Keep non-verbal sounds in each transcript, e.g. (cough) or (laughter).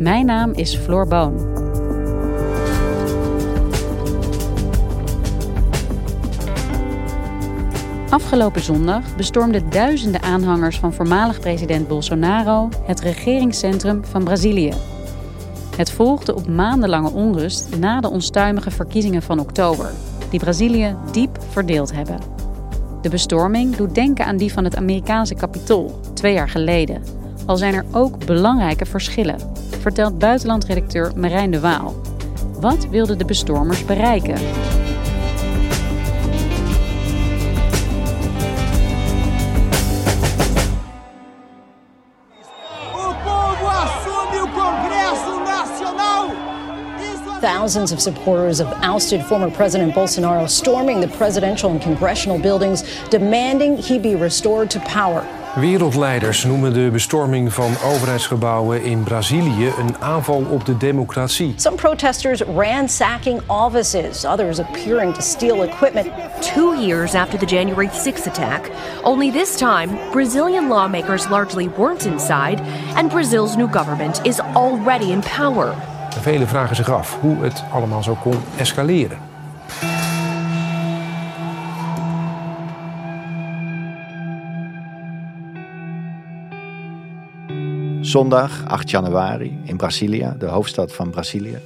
Mijn naam is Floor Boon. Afgelopen zondag bestormden duizenden aanhangers van voormalig president Bolsonaro het regeringscentrum van Brazilië. Het volgde op maandenlange onrust na de onstuimige verkiezingen van oktober, die Brazilië diep verdeeld hebben. De bestorming doet denken aan die van het Amerikaanse kapitool twee jaar geleden. Al zijn er ook belangrijke verschillen, vertelt buitenlandredacteur Marijn de Waal. Wat wilden de bestormers bereiken? Thousands of supporters of ousted former President Bolsonaro storming the presidential and congressional buildings, demanding he be restored to power. Wereldleiders noemen de bestorming van overheidsgebouwen in Brazilië een aanval op de democratie. Some protesters ransacking offices, others appearing to steal equipment. Two years after the January 6th attack, only this time, Brazilian lawmakers largely weren't inside, and Brazil's new government is already in power. Velen vragen zich af hoe het allemaal zo kon escaleren. Zondag 8 januari in Brasilia, de hoofdstad van Brazilië,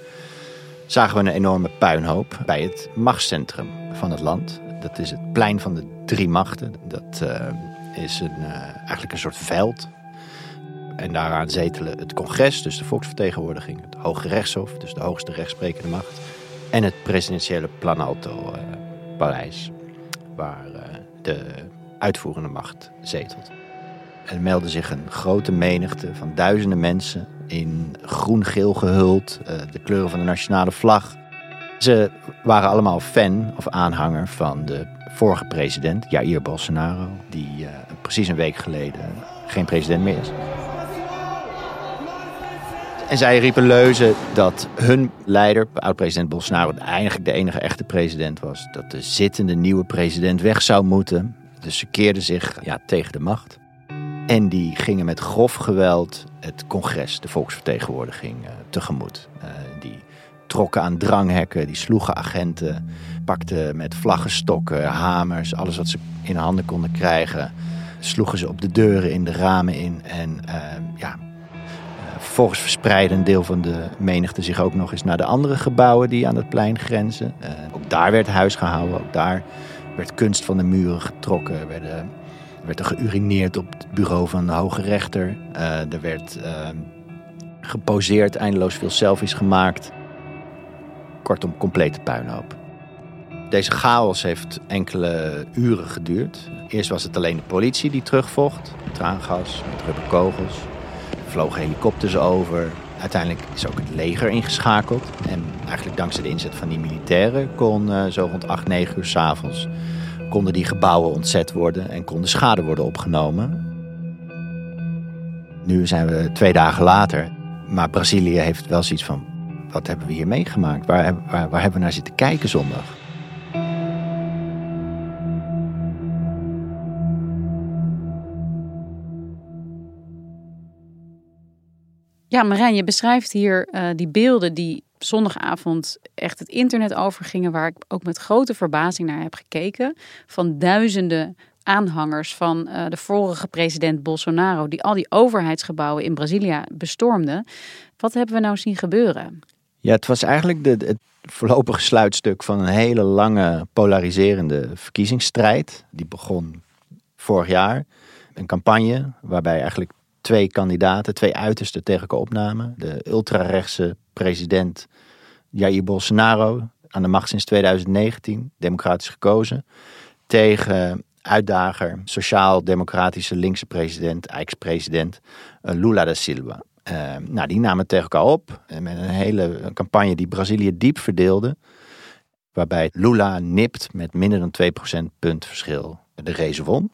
zagen we een enorme puinhoop bij het machtscentrum van het land. Dat is het plein van de drie machten. Dat uh, is een, uh, eigenlijk een soort veld. En daaraan zetelen het congres, dus de volksvertegenwoordiging, het Hoge Rechtshof, dus de hoogste rechtsprekende macht, en het presidentiële Planalto-paleis, waar uh, de uitvoerende macht zetelt. Er meldde zich een grote menigte van duizenden mensen in groen-geel gehuld, uh, de kleuren van de nationale vlag. Ze waren allemaal fan of aanhanger van de vorige president, Jair Bolsonaro, die uh, precies een week geleden geen president meer is. En zij riepen leuzen dat hun leider, oud-president Bolsonaro, eigenlijk de enige echte president was. Dat de zittende nieuwe president weg zou moeten. Dus ze keerden zich ja, tegen de macht. En die gingen met grof geweld het congres, de volksvertegenwoordiging, uh, tegemoet. Uh, die trokken aan dranghekken, die sloegen agenten, pakten met vlaggenstokken, hamers, alles wat ze in handen konden krijgen. Sloegen ze op de deuren, in de ramen in. En uh, ja, vervolgens verspreidde een deel van de menigte zich ook nog eens naar de andere gebouwen die aan het plein grenzen. ook daar werd huis gehouden, ook daar werd kunst van de muren getrokken, er werden werd er geurineerd op het bureau van de hoge rechter. Uh, er werd uh, geposeerd, eindeloos veel selfies gemaakt. Kortom, complete puinhoop. Deze chaos heeft enkele uren geduurd. Eerst was het alleen de politie die terugvocht. Traangas, met rubberkogels. Er vlogen helikopters over. Uiteindelijk is ook het leger ingeschakeld. En eigenlijk dankzij de inzet van die militairen kon uh, zo rond 8, 9 uur s'avonds konden die gebouwen ontzet worden en konden schade worden opgenomen. Nu zijn we twee dagen later, maar Brazilië heeft wel zoiets van: wat hebben we hier meegemaakt? Waar, waar, hebben we naar zitten kijken zondag? Ja, Marijn, je beschrijft hier uh, die beelden die zondagavond echt het internet overgingen, waar ik ook met grote verbazing naar heb gekeken. Van duizenden aanhangers van uh, de vorige president Bolsonaro, die al die overheidsgebouwen in Brazilië bestormden. Wat hebben we nou zien gebeuren? Ja, het was eigenlijk de, het voorlopige sluitstuk van een hele lange polariserende verkiezingsstrijd. Die begon vorig jaar. Een campagne waarbij eigenlijk twee kandidaten, twee uitersten tegen elkaar opnamen. De ultrarechtse president Jair Bolsonaro, aan de macht sinds 2019, democratisch gekozen. Tegen uitdager, sociaal-democratische linkse president, ex-president eh, Lula da Silva. Uh, nou, die namen tegen elkaar op met een hele campagne die Brazilië diep verdeelde. Waarbij Lula nipt met minder dan 2% punt verschil de race won.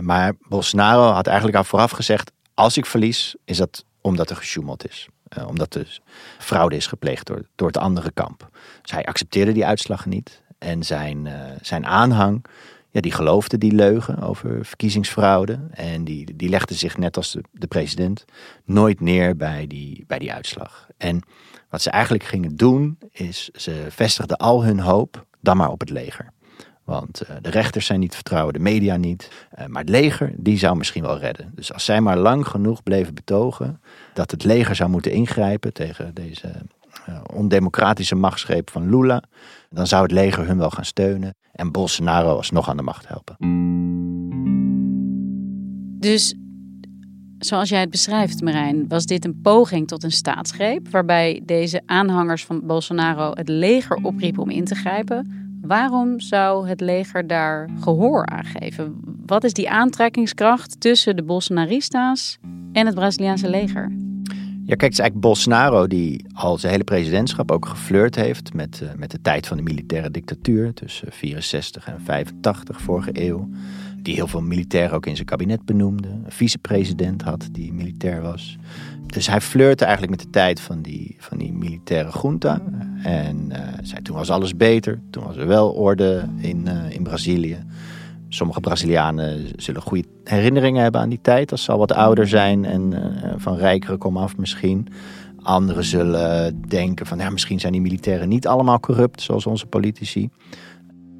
Maar Bolsonaro had eigenlijk al vooraf gezegd: als ik verlies, is dat omdat er gesjoemeld is. Uh, omdat er fraude is gepleegd door, door het andere kamp. Dus hij accepteerde die uitslag niet. En zijn, uh, zijn aanhang, ja, die geloofde die leugen over verkiezingsfraude. En die, die legde zich, net als de, de president, nooit neer bij die, bij die uitslag. En wat ze eigenlijk gingen doen, is ze vestigden al hun hoop dan maar op het leger. Want uh, de rechters zijn niet vertrouwen, de media niet. Uh, maar het leger, die zou misschien wel redden. Dus als zij maar lang genoeg bleven betogen dat het leger zou moeten ingrijpen tegen deze uh, ondemocratische machtsgreep van Lula, dan zou het leger hun wel gaan steunen en Bolsonaro alsnog aan de macht helpen. Dus zoals jij het beschrijft, Marijn, was dit een poging tot een staatsgreep waarbij deze aanhangers van Bolsonaro het leger opriepen om in te grijpen. Waarom zou het leger daar gehoor aan geven? Wat is die aantrekkingskracht tussen de Bolsonaristas en het Braziliaanse leger? Ja, kijk, het is eigenlijk Bolsonaro die al zijn hele presidentschap ook geflirt heeft met, uh, met de tijd van de militaire dictatuur tussen 64 en 85 vorige eeuw. Die heel veel militairen ook in zijn kabinet benoemde. Een vicepresident had die militair was. Dus hij flirte eigenlijk met de tijd van die, van die militaire junta. En uh, zei toen was alles beter. Toen was er wel orde in, uh, in Brazilië. Sommige Brazilianen zullen goede herinneringen hebben aan die tijd. Als ze al wat ouder zijn en uh, van rijkere komaf misschien. Anderen zullen denken van ja, misschien zijn die militairen niet allemaal corrupt zoals onze politici.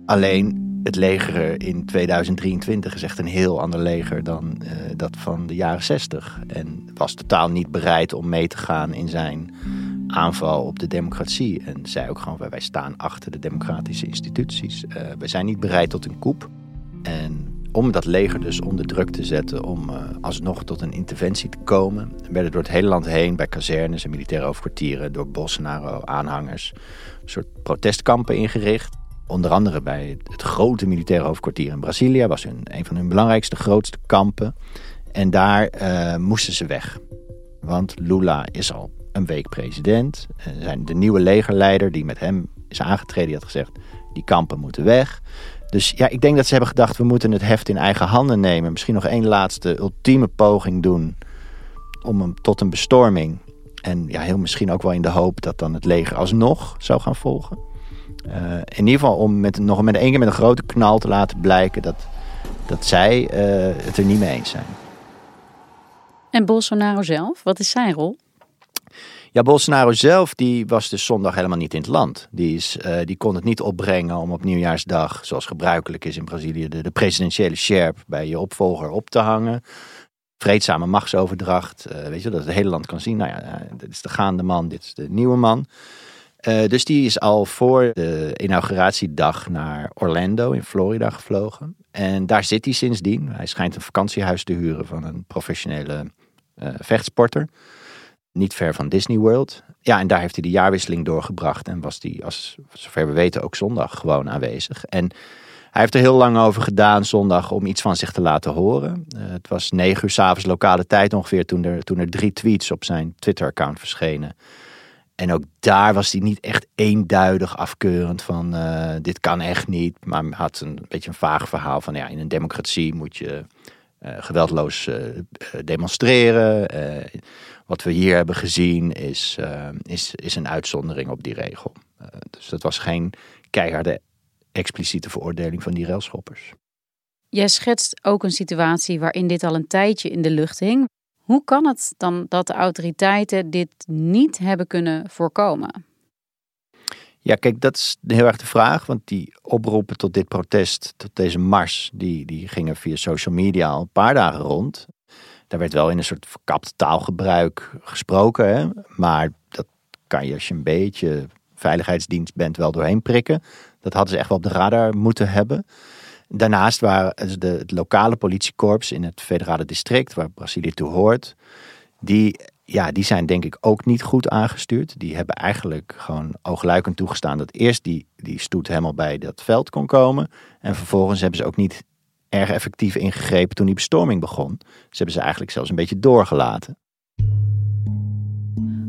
Alleen het leger in 2023 is echt een heel ander leger dan uh, dat van de jaren 60. En was totaal niet bereid om mee te gaan in zijn aanval op de democratie. En zei ook gewoon, wij staan achter de democratische instituties. Uh, we zijn niet bereid tot een coup. En om dat leger dus onder druk te zetten, om uh, alsnog tot een interventie te komen, werden door het hele land heen, bij kazernes en militaire hoofdkwartieren, door Bolsonaro-aanhangers, een soort protestkampen ingericht. Onder andere bij het grote militaire hoofdkwartier in Brazilië was hun, een van hun belangrijkste, grootste kampen. En daar uh, moesten ze weg. Want Lula is al een week president. En zijn de nieuwe legerleider die met hem is aangetreden, die had gezegd: die kampen moeten weg. Dus ja, ik denk dat ze hebben gedacht: we moeten het heft in eigen handen nemen. Misschien nog één laatste ultieme poging doen om hem tot een bestorming. En ja, heel misschien ook wel in de hoop dat dan het leger alsnog zou gaan volgen. Uh, in ieder geval om met, nog met één keer met een grote knal te laten blijken dat, dat zij uh, het er niet mee eens zijn. En Bolsonaro zelf, wat is zijn rol? Ja, Bolsonaro zelf die was dus zondag helemaal niet in het land. Die, is, uh, die kon het niet opbrengen om op nieuwjaarsdag, zoals gebruikelijk is in Brazilië, de, de presidentiële sjerp bij je opvolger op te hangen. Vreedzame machtsoverdracht, weet je, dat het hele land kan zien. Nou ja, dit is de gaande man, dit is de nieuwe man. Uh, dus die is al voor de inauguratiedag naar Orlando in Florida gevlogen. En daar zit hij sindsdien. Hij schijnt een vakantiehuis te huren van een professionele uh, vechtsporter. Niet ver van Disney World. Ja, en daar heeft hij de jaarwisseling doorgebracht. En was hij, zover we weten, ook zondag gewoon aanwezig. En hij heeft er heel lang over gedaan zondag om iets van zich te laten horen. Uh, het was negen uur s'avonds lokale tijd ongeveer toen er, toen er drie tweets op zijn Twitter-account verschenen. En ook daar was hij niet echt eenduidig afkeurend van uh, dit kan echt niet. Maar had een beetje een vaag verhaal van ja, in een democratie moet je uh, geweldloos uh, demonstreren. wat we hier hebben gezien is, is, is een uitzondering op die regel. dus dat was geen keiharde expliciete veroordeling van die railschoppers. Jij schetst ook een situatie waarin dit al een tijdje in de lucht hing. Hoe kan het dan dat de autoriteiten dit niet hebben kunnen voorkomen? Ja, kijk, dat is heel erg de vraag. Want die oproepen tot dit protest, tot deze mars, die, die gingen via social media al een paar dagen rond. Daar werd wel in een soort verkapt taalgebruik gesproken. Hè? Maar dat kan je als je een beetje veiligheidsdienst bent wel doorheen prikken. Dat hadden ze echt wel op de radar moeten hebben. Daarnaast waren de, het lokale politiekorps in het federale district, waar Brazilië toe hoort, die, ja, die zijn denk ik ook niet goed aangestuurd. Die hebben eigenlijk gewoon oogluikend toegestaan dat eerst die, die stoet helemaal bij dat veld kon komen. En vervolgens hebben ze ook niet erg effectief ingegrepen toen die bestorming begon. Ze hebben ze eigenlijk zelfs een beetje doorgelaten.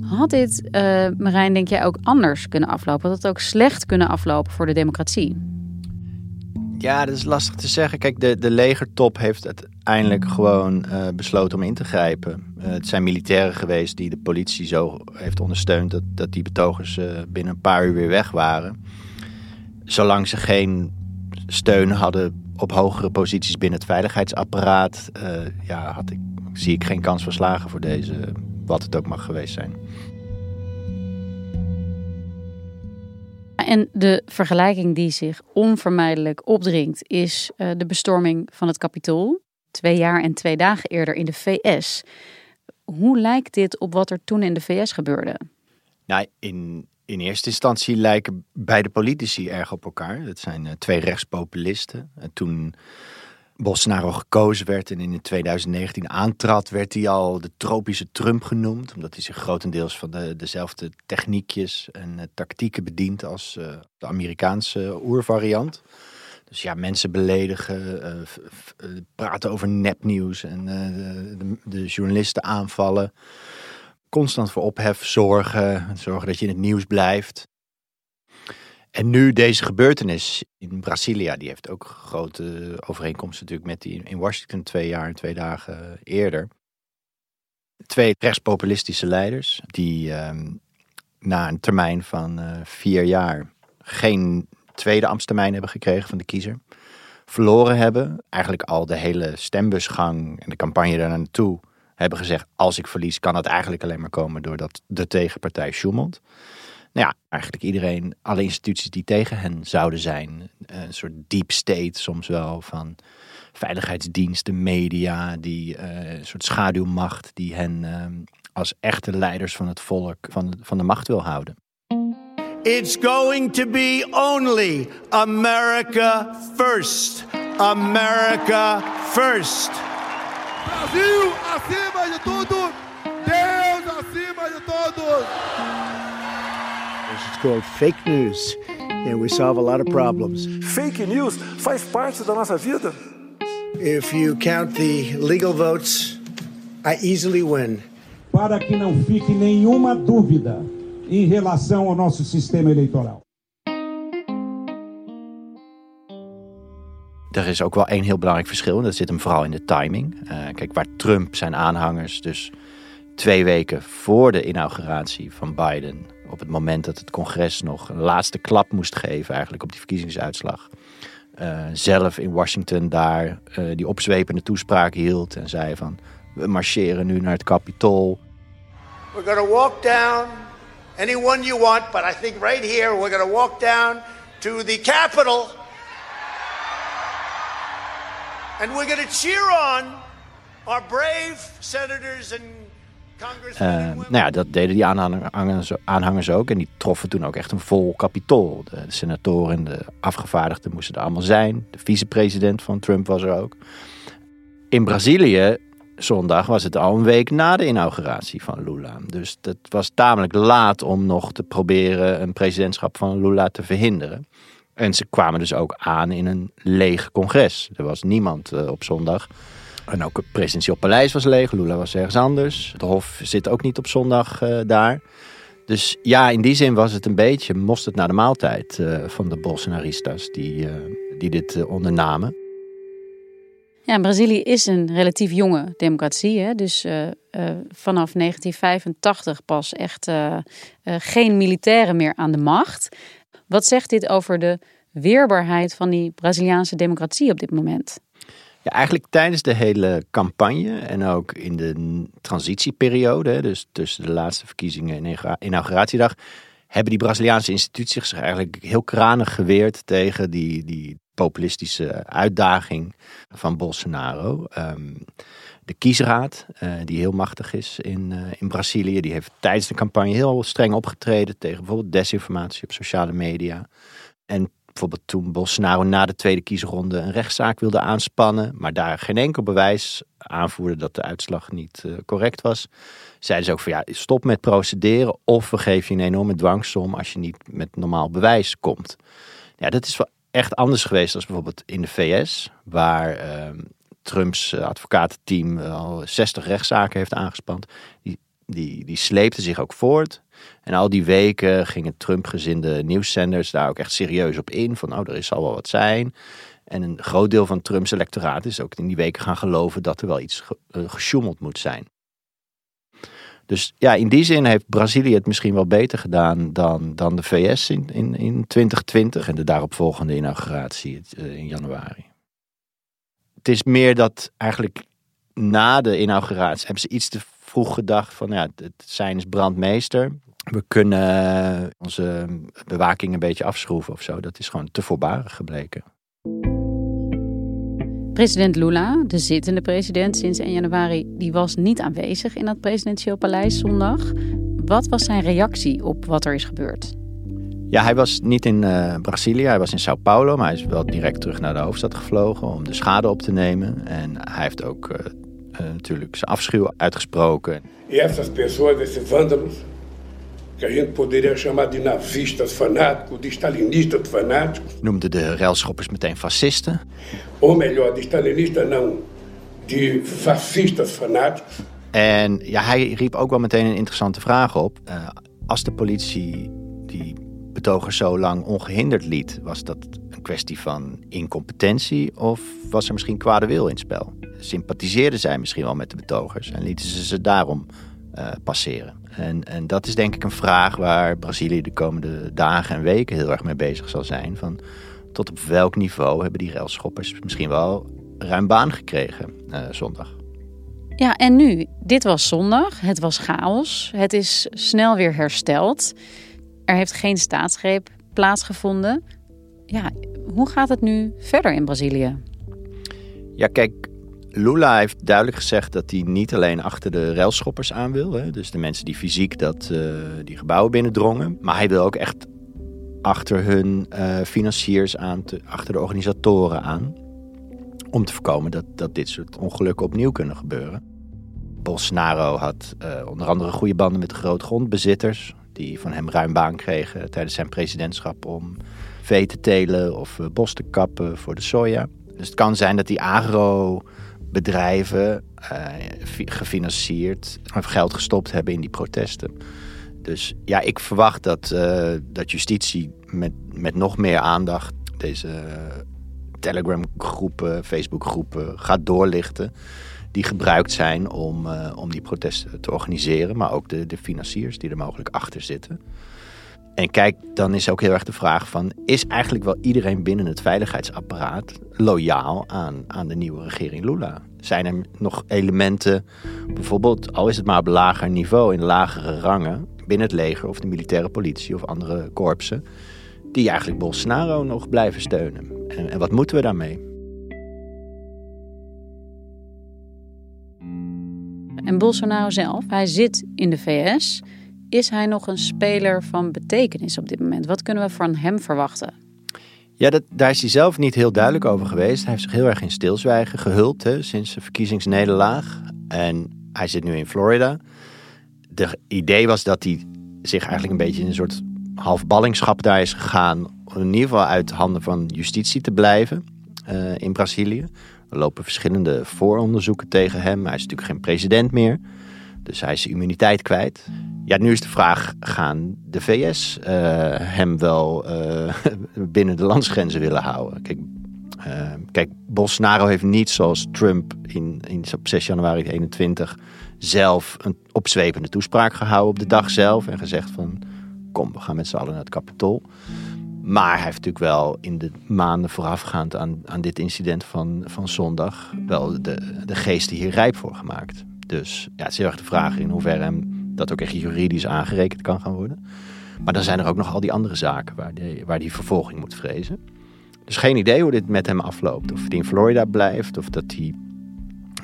Had dit, uh, Marijn, denk jij ook anders kunnen aflopen? Had het ook slecht kunnen aflopen voor de democratie? Ja, dat is lastig te zeggen. Kijk, de, de legertop heeft uiteindelijk gewoon uh, besloten om in te grijpen. Uh, het zijn militairen geweest die de politie zo heeft ondersteund dat, dat die betogers uh, binnen een paar uur weer weg waren. Zolang ze geen steun hadden op hogere posities binnen het veiligheidsapparaat, ja, had ik, zie ik geen kans van slagen voor deze, wat het ook mag geweest zijn. En de vergelijking die zich onvermijdelijk opdringt is uh, de bestorming van het Capitool. Twee jaar en twee dagen eerder in de VS. Hoe lijkt dit op wat er toen in de VS gebeurde? Nou, in, in eerste instantie lijken beide politici erg op elkaar. Dat zijn uh, twee rechtspopulisten. En toen Bolsonaro gekozen werd en in 2019 aantrad, werd hij al de tropische Trump genoemd. Omdat hij zich grotendeels van de, dezelfde techniekjes en uh, tactieken bedient als uh, de Amerikaanse oervariant. Dus ja, mensen beledigen, uh, praten over nepnieuws en de, de, journalisten aanvallen. Constant voor ophef zorgen, zorgen dat je in het nieuws blijft. En nu deze gebeurtenis in Brasilia, die heeft ook grote overeenkomsten natuurlijk met die in Washington twee jaar en twee dagen eerder. Twee rechtspopulistische leiders die ehm, na een termijn van uh, vier jaar geen tweede ambtstermijn hebben gekregen van de kiezer. Verloren hebben, eigenlijk al de hele stembusgang en de campagne daar naartoe hebben gezegd: als ik verlies, kan het eigenlijk alleen maar komen doordat de tegenpartij Schumann nou ja, eigenlijk iedereen, alle instituties die tegen hen zouden zijn. Een soort deep state soms wel van veiligheidsdiensten, media, die uh, een soort schaduwmacht die hen uh, als echte leiders van het volk van, van de macht wil houden. It's going to be only America first. America first. Brasil acima de tudo. Called fake news. And we solve a lot of problems. Fake news faz parte da nossa vida. If you count the legal votes, I easily win. Para que não fique nenhuma dúvida em relação ao nosso sistema eleitoral. Er is ook wel één heel belangrijk verschil en dat zit hem vooral in de timing. Uh, kijk, waar Trump zijn aanhangers dus twee weken voor de inauguratie van Biden op het moment dat het congres nog een laatste klap moest geven eigenlijk op die verkiezingsuitslag. Uh, zelf in Washington daar uh, die opzwepende toespraak hield en zei van we marcheren nu naar het Capitool. We're to walk down anyone you want, but I think right here we're to walk down to the Capitol. And we're to cheer on our brave senators and uh, nou ja, dat deden die aanhangers, ook. En die troffen toen ook echt een vol kapitool. De, senatoren en de afgevaardigden moesten er allemaal zijn. De vicepresident van Trump was er ook. In Brazilië, zondag, was het al een week na de inauguratie van Lula. Dus dat was tamelijk laat om nog te proberen een presidentschap van Lula te verhinderen. En ze kwamen dus ook aan in een leeg congres. Er was niemand uh, op zondag. En ook het presidentieel paleis was leeg. Lula was ergens anders. Het hof zit ook niet op zondag uh, daar. Dus ja, in die zin was het een beetje mosterd naar de maaltijd uh, van de Bolsonaristas die, uh, die dit ondernamen. Ja, Brazilië is een relatief jonge democratie. Hè? Dus vanaf 1985 pas echt geen militairen meer aan de macht. Wat zegt dit over de weerbaarheid van die Braziliaanse democratie op dit moment? Ja, eigenlijk tijdens de hele campagne en ook in de transitieperiode, dus tussen de laatste verkiezingen en inauguratiedag, hebben die Braziliaanse instituties zich eigenlijk heel kranig geweerd tegen die, die populistische uitdaging van Bolsonaro. Um, De kiesraad, die heel machtig is in, in Brazilië, die heeft tijdens de campagne heel streng opgetreden tegen bijvoorbeeld desinformatie op sociale media. En bijvoorbeeld toen Bolsonaro na de tweede kiesronde een rechtszaak wilde aanspannen, maar daar geen enkel bewijs aanvoerde dat de uitslag niet uh, correct was, zeiden ze ook van ja, stop met procederen of we geven je een enorme dwangsom als je niet met normaal bewijs komt. Ja, dat is wel echt anders geweest dan bijvoorbeeld in de VS, waar uh, Trumps uh, advocatenteam al 60 rechtszaken heeft aangespand. Die, die, die sleepte zich ook voort. En al die weken gingen Trump-gezinde nieuwszenders daar ook echt serieus op in. Van nou, er zal wel wat zijn. En een groot deel van Trumps electoraat is ook in die weken gaan geloven dat er wel iets ge gesjoemeld moet zijn. Dus ja, in die zin heeft Brazilië het misschien wel beter gedaan dan, dan de VS in, in, in 2020 en de daaropvolgende inauguratie eh, in januari. Het is meer dat eigenlijk na de inauguratie hebben ze iets te vroeg gedacht van ja, het zijn is brandmeester. We kunnen onze bewaking een beetje afschroeven of zo. Dat is gewoon te voorbarig gebleken. President Lula, de zittende president sinds 1 januari, die was niet aanwezig in het presidentieel paleis zondag. Wat was zijn reactie op wat er is gebeurd? Ja, hij was niet in uh, Brazilië, hij was in Sao Paulo, maar hij is wel direct terug naar de hoofdstad gevlogen om de schade op te nemen. En hij heeft ook uh, uh, natuurlijk zijn afschuw uitgesproken. E essas pessoas, esses vândalos, que a gente poderia chamar de nazistas fanáticos, de stalinistas fanáticos. Noemde de railschoppers meteen fascisten. Ou melhor, de stalinistas não, de fascistas fanáticos. En ja, hij riep ook wel meteen een interessante vraag op. Uh, als de politie die betogers zo lang ongehinderd liet, was dat een kwestie van incompetentie of was er misschien kwade wil in het spel? Sympathiseerden zij misschien wel met de betogers en lieten ze ze daarom uh, passeren? En, en dat is denk ik een vraag waar Brazilië de komende dagen en weken heel erg mee bezig zal zijn. Van tot op welk niveau hebben die railschoppers misschien wel ruim baan gekregen uh, zondag? Ja, en nu? Dit was zondag. Het was chaos. Het is snel weer hersteld. Er heeft geen staatsgreep plaatsgevonden. Ja, hoe gaat het nu verder in Brazilië? Ja, kijk, Lula heeft duidelijk gezegd dat hij niet alleen achter de railschoppers aan wil. Hè, dus de mensen die fysiek dat, uh, die gebouwen binnendrongen. Maar hij wil ook echt achter hun uh, financiers aan, te, achter de organisatoren aan. Om te voorkomen dat, dat dit soort ongelukken opnieuw kunnen gebeuren. Bolsonaro had uh, onder andere goede banden met de grootgrondbezitters. Die van hem ruim baan kregen tijdens zijn presidentschap om vee te telen of bos te kappen voor de soja. Dus het kan zijn dat die agro bedrijven uh, gefinancierd of geld gestopt hebben in die protesten. Dus ja, ik verwacht dat, uh, dat justitie met, met nog meer aandacht deze Telegram-groepen, Facebook-groepen gaat doorlichten. Die gebruikt zijn om, uh, om die protesten te organiseren, maar ook de, de financiers die er mogelijk achter zitten. En kijk, dan is ook heel erg de vraag van... is eigenlijk wel iedereen binnen het veiligheidsapparaat loyaal aan, aan de nieuwe regering Lula? Zijn er nog elementen, bijvoorbeeld, al is het maar op lager niveau... in lagere rangen, binnen het leger of de militaire politie of andere korpsen... die eigenlijk Bolsonaro nog blijven steunen? En, en wat moeten we daarmee? En Bolsonaro zelf, hij zit in de VS... Is hij nog een speler van betekenis op dit moment? Wat kunnen we van hem verwachten? Ja, dat, daar is hij zelf niet heel duidelijk over geweest. Hij heeft zich heel erg in stilzwijgen gehuld hè, sinds de verkiezingsnederlaag. En hij zit nu in Florida. De idee was dat hij zich eigenlijk een beetje in een soort half ballingschap daar is gegaan. Om in ieder geval uit handen van justitie te blijven uh, in Brazilië. Er lopen verschillende vooronderzoeken tegen hem. Hij is natuurlijk geen president meer. Dus hij is immuniteit kwijt. Ja, nu is de vraag: gaan de VS uh, hem wel uh, (laughs) binnen de landsgrenzen willen houden? Kijk, uh, kijk, Bolsonaro heeft niet zoals Trump in, in, op 6 januari 2021 zelf een opzwepende toespraak gehouden op de dag zelf en gezegd van kom, we gaan met z'n allen naar het kapitol. Maar hij heeft natuurlijk wel in de maanden voorafgaand aan, aan dit incident van, van zondag wel de, de geesten hier rijp voor gemaakt. Dus ja, het is heel erg de vraag in hoeverre hem dat ook echt juridisch aangerekend kan gaan worden. Maar dan zijn er ook nog al die andere zaken waar die, waar die vervolging moet vrezen. Dus geen idee hoe dit met hem afloopt. Of hij in Florida blijft, of dat hij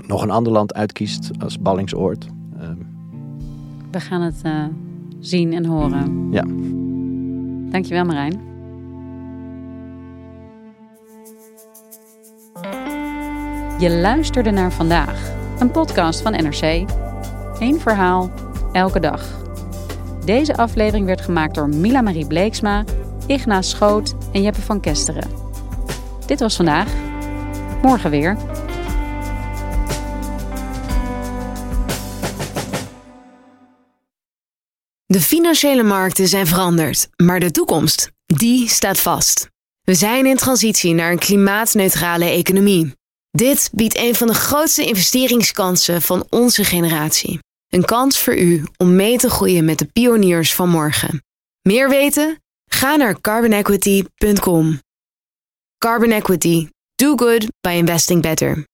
nog een ander land uitkiest als ballingsoord. Ehm, We gaan het uh, zien en horen. Ja. Dankjewel Marijn. Je luisterde naar vandaag, een podcast van NRC. Eén verhaal, elke dag. Deze aflevering werd gemaakt door Mila Marie Bleeksma, Ignaas Schoot en Jeppe van Kesteren. Dit was vandaag. Morgen weer. De financiële markten zijn veranderd, maar de toekomst, die staat vast. We zijn in transitie naar een klimaatneutrale economie. Dit biedt een van de grootste investeringskansen van onze generatie. Een kans voor u om mee te groeien met de pioniers van morgen. Meer weten? Ga naar carbonequity.com. Carbon Equity. Do good by investing better.